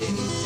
in